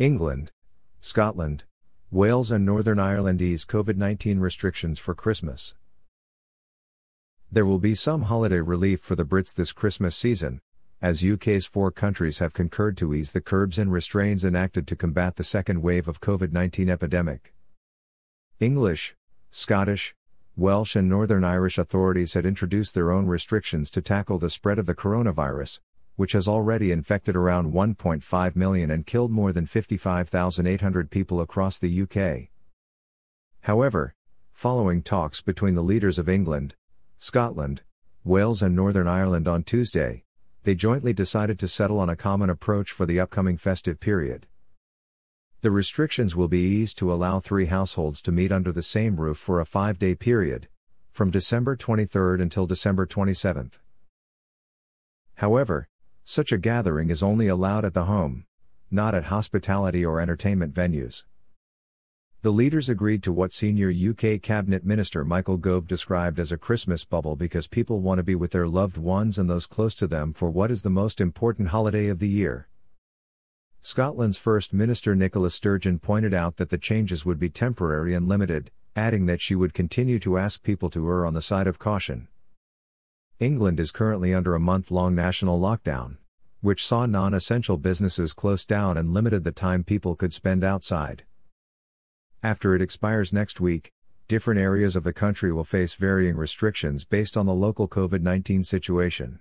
England, Scotland, Wales, and Northern Ireland ease COVID 19 restrictions for Christmas. There will be some holiday relief for the Brits this Christmas season, as UK's four countries have concurred to ease the curbs and restraints enacted to combat the second wave of COVID 19 epidemic. English, Scottish, Welsh, and Northern Irish authorities had introduced their own restrictions to tackle the spread of the coronavirus, which has already infected around 1.5 million and killed more than 55,800 people across the UK. However, following talks between the leaders of England, Scotland, Wales, and Northern Ireland on Tuesday, they jointly decided to settle on a common approach for the upcoming festive period. The restrictions will be eased to allow three households to meet under the same roof for a five day period, from December 23 until December 27. However, such a gathering is only allowed at the home, not at hospitality or entertainment venues. The leaders agreed to what senior UK Cabinet Minister Michael Gove described as a Christmas bubble because people want to be with their loved ones and those close to them for what is the most important holiday of the year. Scotland's First Minister Nicola Sturgeon pointed out that the changes would be temporary and limited, adding that she would continue to ask people to err on the side of caution. England is currently under a month long national lockdown, which saw non essential businesses close down and limited the time people could spend outside. After it expires next week, different areas of the country will face varying restrictions based on the local COVID 19 situation.